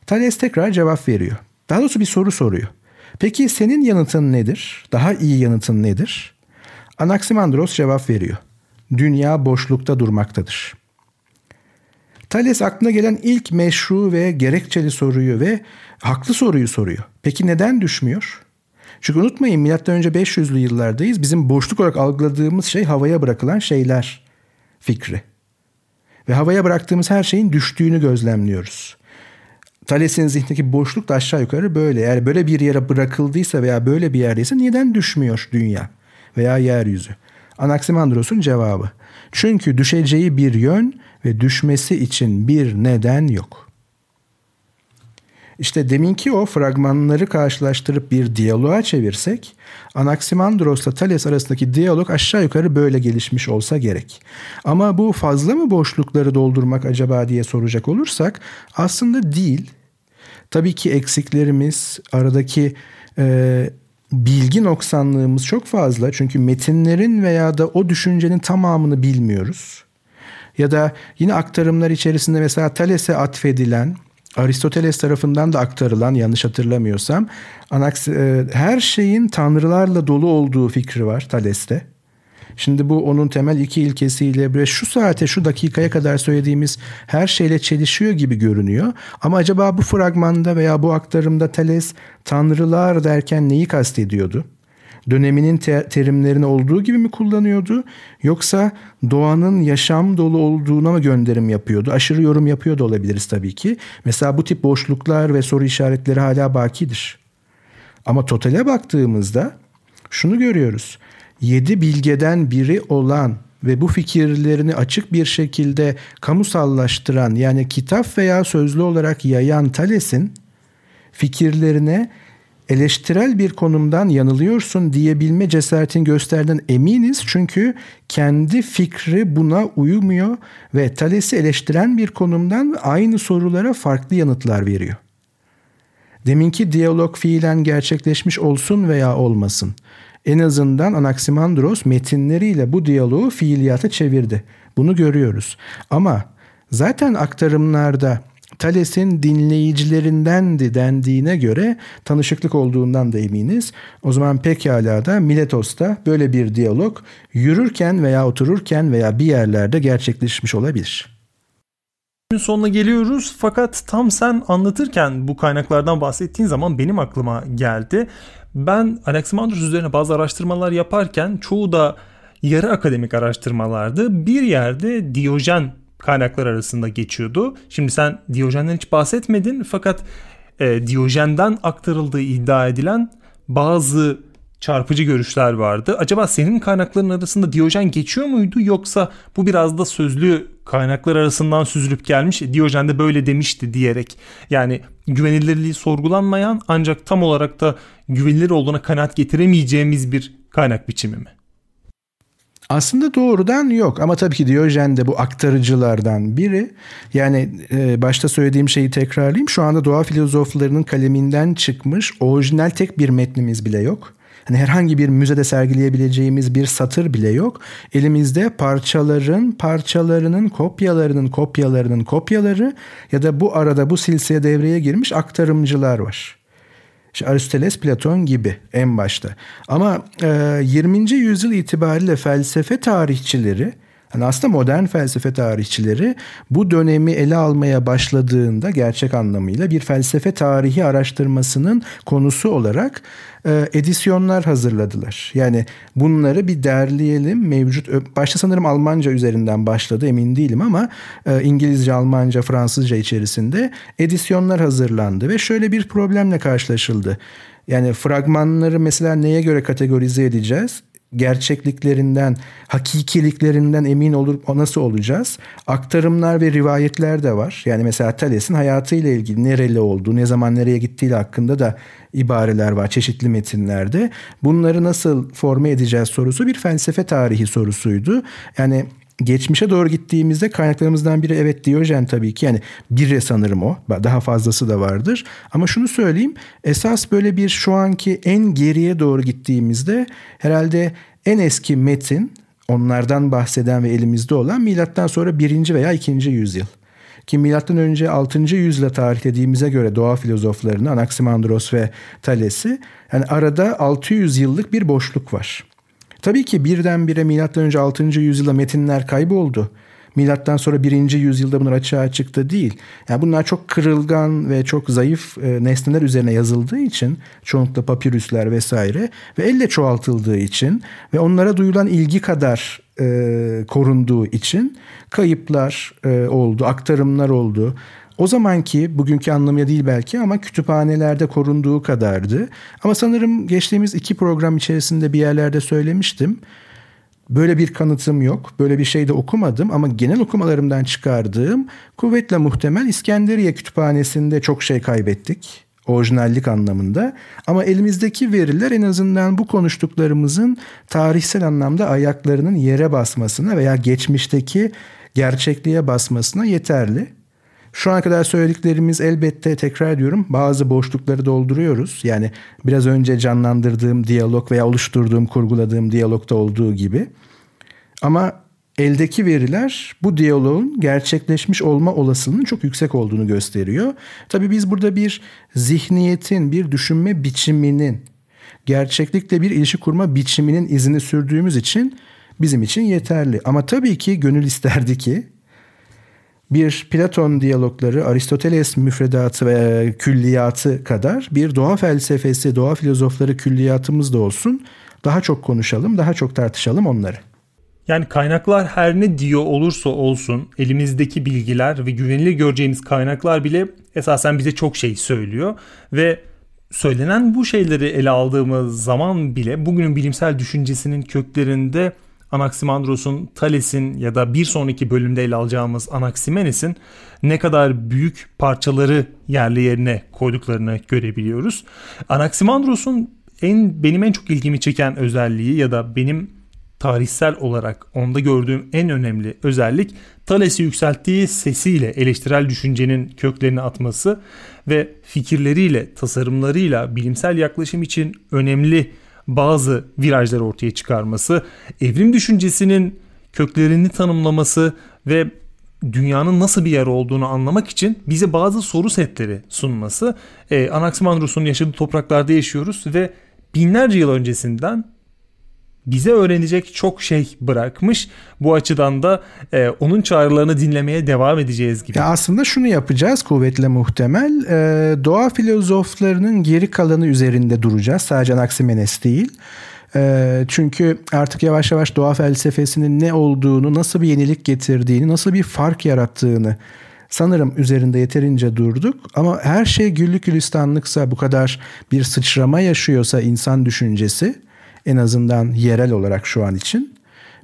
[SPEAKER 3] Thales tekrar cevap veriyor. Daha doğrusu bir soru soruyor. Peki senin yanıtın nedir? Daha iyi yanıtın nedir? Anaximandros cevap veriyor. Dünya boşlukta durmaktadır. Thales aklına gelen ilk meşru ve gerekçeli soruyu ve haklı soruyu soruyor. Peki neden düşmüyor? Çünkü unutmayın milattan önce 500'lü yıllardayız. Bizim boşluk olarak algıladığımız şey havaya bırakılan şeyler fikri. Ve havaya bıraktığımız her şeyin düştüğünü gözlemliyoruz. Thales'in zihnindeki boşluk da aşağı yukarı böyle. Eğer böyle bir yere bırakıldıysa veya böyle bir yerdeyse neden düşmüyor dünya veya yeryüzü? Anaximandros'un cevabı. Çünkü düşeceği bir yön ve düşmesi için bir neden yok. İşte deminki o fragmanları karşılaştırıp bir diyaloğa çevirsek Anaximandros'la Thales arasındaki diyalog aşağı yukarı böyle gelişmiş olsa gerek. Ama bu fazla mı boşlukları doldurmak acaba diye soracak olursak aslında değil. Tabii ki eksiklerimiz, aradaki bilgi noksanlığımız çok fazla. Çünkü metinlerin veya da o düşüncenin tamamını bilmiyoruz. Ya da yine aktarımlar içerisinde mesela Thales'e atfedilen, Aristoteles tarafından da aktarılan yanlış hatırlamıyorsam e, her şeyin tanrılarla dolu olduğu fikri var Thales'te. Şimdi bu onun temel iki ilkesiyle bre şu saate şu dakikaya kadar söylediğimiz her şeyle çelişiyor gibi görünüyor. Ama acaba bu fragmanda veya bu aktarımda Thales tanrılar derken neyi kastediyordu? Döneminin te- terimlerini olduğu gibi mi kullanıyordu? Yoksa doğanın yaşam dolu olduğuna mı gönderim yapıyordu? Aşırı yorum yapıyor da olabiliriz tabii ki. Mesela bu tip boşluklar ve soru işaretleri hala bakidir. Ama totale baktığımızda şunu görüyoruz yedi bilgeden biri olan ve bu fikirlerini açık bir şekilde kamusallaştıran yani kitap veya sözlü olarak yayan Thales'in fikirlerine eleştirel bir konumdan yanılıyorsun diyebilme cesaretin gösterdiğinden eminiz. Çünkü kendi fikri buna uymuyor ve Thales'i eleştiren bir konumdan aynı sorulara farklı yanıtlar veriyor. Deminki diyalog fiilen gerçekleşmiş olsun veya olmasın. En azından Anaximandros metinleriyle bu diyaloğu fiiliyata çevirdi. Bunu görüyoruz. Ama zaten aktarımlarda Thales'in dinleyicilerindendi dendiğine göre tanışıklık olduğundan da eminiz. O zaman pekala da Miletos'ta böyle bir diyalog yürürken veya otururken veya bir yerlerde gerçekleşmiş olabilir.
[SPEAKER 2] Sonuna geliyoruz fakat tam sen anlatırken bu kaynaklardan bahsettiğin zaman benim aklıma geldi. Ben Anaximandros üzerine bazı araştırmalar yaparken çoğu da yarı akademik araştırmalardı. Bir yerde Diyojen kaynaklar arasında geçiyordu. Şimdi sen Diyojen'den hiç bahsetmedin fakat e, Diyojen'den aktarıldığı iddia edilen bazı çarpıcı görüşler vardı. Acaba senin kaynakların arasında Diyojen geçiyor muydu yoksa bu biraz da sözlü kaynaklar arasından süzülüp gelmiş Diyojen de böyle demişti diyerek yani güvenilirliği sorgulanmayan ancak tam olarak da güvenilir olduğuna kanaat getiremeyeceğimiz bir kaynak biçimi mi?
[SPEAKER 3] Aslında doğrudan yok ama tabii ki Diyojen de bu aktarıcılardan biri. Yani e, başta söylediğim şeyi tekrarlayayım. Şu anda doğa filozoflarının kaleminden çıkmış orijinal tek bir metnimiz bile yok. Hani herhangi bir müzede sergileyebileceğimiz bir satır bile yok. Elimizde parçaların, parçalarının, kopyalarının, kopyalarının kopyaları ya da bu arada bu silsile devreye girmiş aktarımcılar var. İşte Aristoteles, Platon gibi en başta. Ama e, 20. yüzyıl itibariyle felsefe tarihçileri Hani aslında modern felsefe tarihçileri bu dönemi ele almaya başladığında gerçek anlamıyla bir felsefe tarihi araştırmasının konusu olarak e, edisyonlar hazırladılar. Yani bunları bir derleyelim mevcut başta sanırım Almanca üzerinden başladı emin değilim ama e, İngilizce, Almanca, Fransızca içerisinde edisyonlar hazırlandı ve şöyle bir problemle karşılaşıldı. Yani fragmanları mesela neye göre kategorize edeceğiz? Gerçekliklerinden, hakikiliklerinden emin olup nasıl olacağız? Aktarımlar ve rivayetler de var. Yani mesela Thales'in hayatıyla ilgili nereli olduğu, ne zaman nereye gittiği hakkında da ibareler var çeşitli metinlerde. Bunları nasıl forme edeceğiz sorusu bir felsefe tarihi sorusuydu. Yani geçmişe doğru gittiğimizde kaynaklarımızdan biri evet Diyojen tabii ki yani biri sanırım o daha fazlası da vardır ama şunu söyleyeyim esas böyle bir şu anki en geriye doğru gittiğimizde herhalde en eski metin onlardan bahseden ve elimizde olan milattan sonra birinci veya ikinci yüzyıl. Ki milattan önce 6. yüzyıla tarihlediğimize göre doğa filozoflarını Anaximandros ve Thales'i yani arada 600 yıllık bir boşluk var. Tabii ki birdenbire önce 6. yüzyılda metinler kayboldu. Milattan sonra 1. yüzyılda bunlar açığa çıktı değil. Yani bunlar çok kırılgan ve çok zayıf e, nesneler üzerine yazıldığı için çoğunlukla papirüsler vesaire ve elle çoğaltıldığı için ve onlara duyulan ilgi kadar e, korunduğu için kayıplar e, oldu, aktarımlar oldu. O zamanki bugünkü anlamıyla değil belki ama kütüphanelerde korunduğu kadardı. Ama sanırım geçtiğimiz iki program içerisinde bir yerlerde söylemiştim. Böyle bir kanıtım yok. Böyle bir şey de okumadım ama genel okumalarımdan çıkardığım kuvvetle muhtemel İskenderiye Kütüphanesi'nde çok şey kaybettik orijinallik anlamında. Ama elimizdeki veriler en azından bu konuştuklarımızın tarihsel anlamda ayaklarının yere basmasına veya geçmişteki gerçekliğe basmasına yeterli. Şu ana kadar söylediklerimiz elbette tekrar ediyorum bazı boşlukları dolduruyoruz. Yani biraz önce canlandırdığım diyalog veya oluşturduğum, kurguladığım diyalogda olduğu gibi. Ama eldeki veriler bu diyaloğun gerçekleşmiş olma olasılığının çok yüksek olduğunu gösteriyor. Tabii biz burada bir zihniyetin, bir düşünme biçiminin, gerçeklikle bir ilişki kurma biçiminin izini sürdüğümüz için bizim için yeterli. Ama tabii ki gönül isterdi ki bir Platon diyalogları, Aristoteles müfredatı ve külliyatı kadar bir doğa felsefesi, doğa filozofları külliyatımız da olsun. Daha çok konuşalım, daha çok tartışalım onları.
[SPEAKER 2] Yani kaynaklar her ne diyor olursa olsun elimizdeki bilgiler ve güvenilir göreceğimiz kaynaklar bile esasen bize çok şey söylüyor ve söylenen bu şeyleri ele aldığımız zaman bile bugünün bilimsel düşüncesinin köklerinde Anaximandros'un, Thales'in ya da bir sonraki bölümde ele alacağımız Anaximenes'in ne kadar büyük parçaları yerli yerine koyduklarını görebiliyoruz. Anaximandros'un en benim en çok ilgimi çeken özelliği ya da benim tarihsel olarak onda gördüğüm en önemli özellik Thales'i yükselttiği sesiyle eleştirel düşüncenin köklerini atması ve fikirleriyle, tasarımlarıyla bilimsel yaklaşım için önemli bazı virajlar ortaya çıkarması, evrim düşüncesinin köklerini tanımlaması ve dünyanın nasıl bir yer olduğunu anlamak için bize bazı soru setleri sunması. E, Anaximandros'un yaşadığı topraklarda yaşıyoruz ve binlerce yıl öncesinden bize öğrenecek çok şey bırakmış. Bu açıdan da e, onun çağrılarını dinlemeye devam edeceğiz gibi.
[SPEAKER 3] Ya aslında şunu yapacağız kuvvetle muhtemel. E, doğa filozoflarının geri kalanı üzerinde duracağız. Sadece Anaximenes değil. E, çünkü artık yavaş yavaş doğa felsefesinin ne olduğunu, nasıl bir yenilik getirdiğini, nasıl bir fark yarattığını sanırım üzerinde yeterince durduk. Ama her şey güllük gülistanlıksa bu kadar bir sıçrama yaşıyorsa insan düşüncesi en azından yerel olarak şu an için.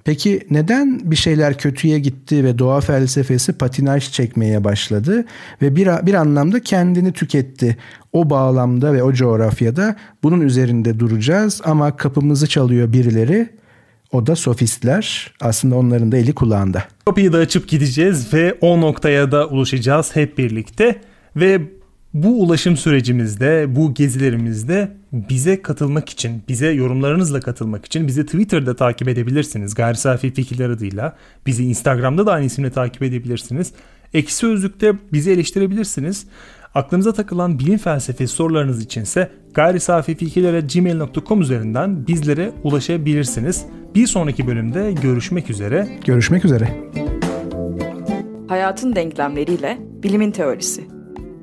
[SPEAKER 3] Peki neden bir şeyler kötüye gitti ve doğa felsefesi patinaj çekmeye başladı ve bir, bir anlamda kendini tüketti? O bağlamda ve o coğrafyada bunun üzerinde duracağız ama kapımızı çalıyor birileri. O da sofistler. Aslında onların da eli kulağında.
[SPEAKER 2] Kapıyı da açıp gideceğiz ve o noktaya da ulaşacağız hep birlikte. Ve bu ulaşım sürecimizde, bu gezilerimizde bize katılmak için, bize yorumlarınızla katılmak için bizi Twitter'da takip edebilirsiniz. Gayri Safi Fikirler adıyla. Bizi Instagram'da da aynı isimle takip edebilirsiniz. Ekşi Sözlük'te bizi eleştirebilirsiniz. Aklınıza takılan bilim felsefesi sorularınız içinse gayrisafifikirlere.gmail.com üzerinden bizlere ulaşabilirsiniz. Bir sonraki bölümde görüşmek üzere.
[SPEAKER 3] Görüşmek üzere.
[SPEAKER 1] Hayatın denklemleriyle bilimin teorisi.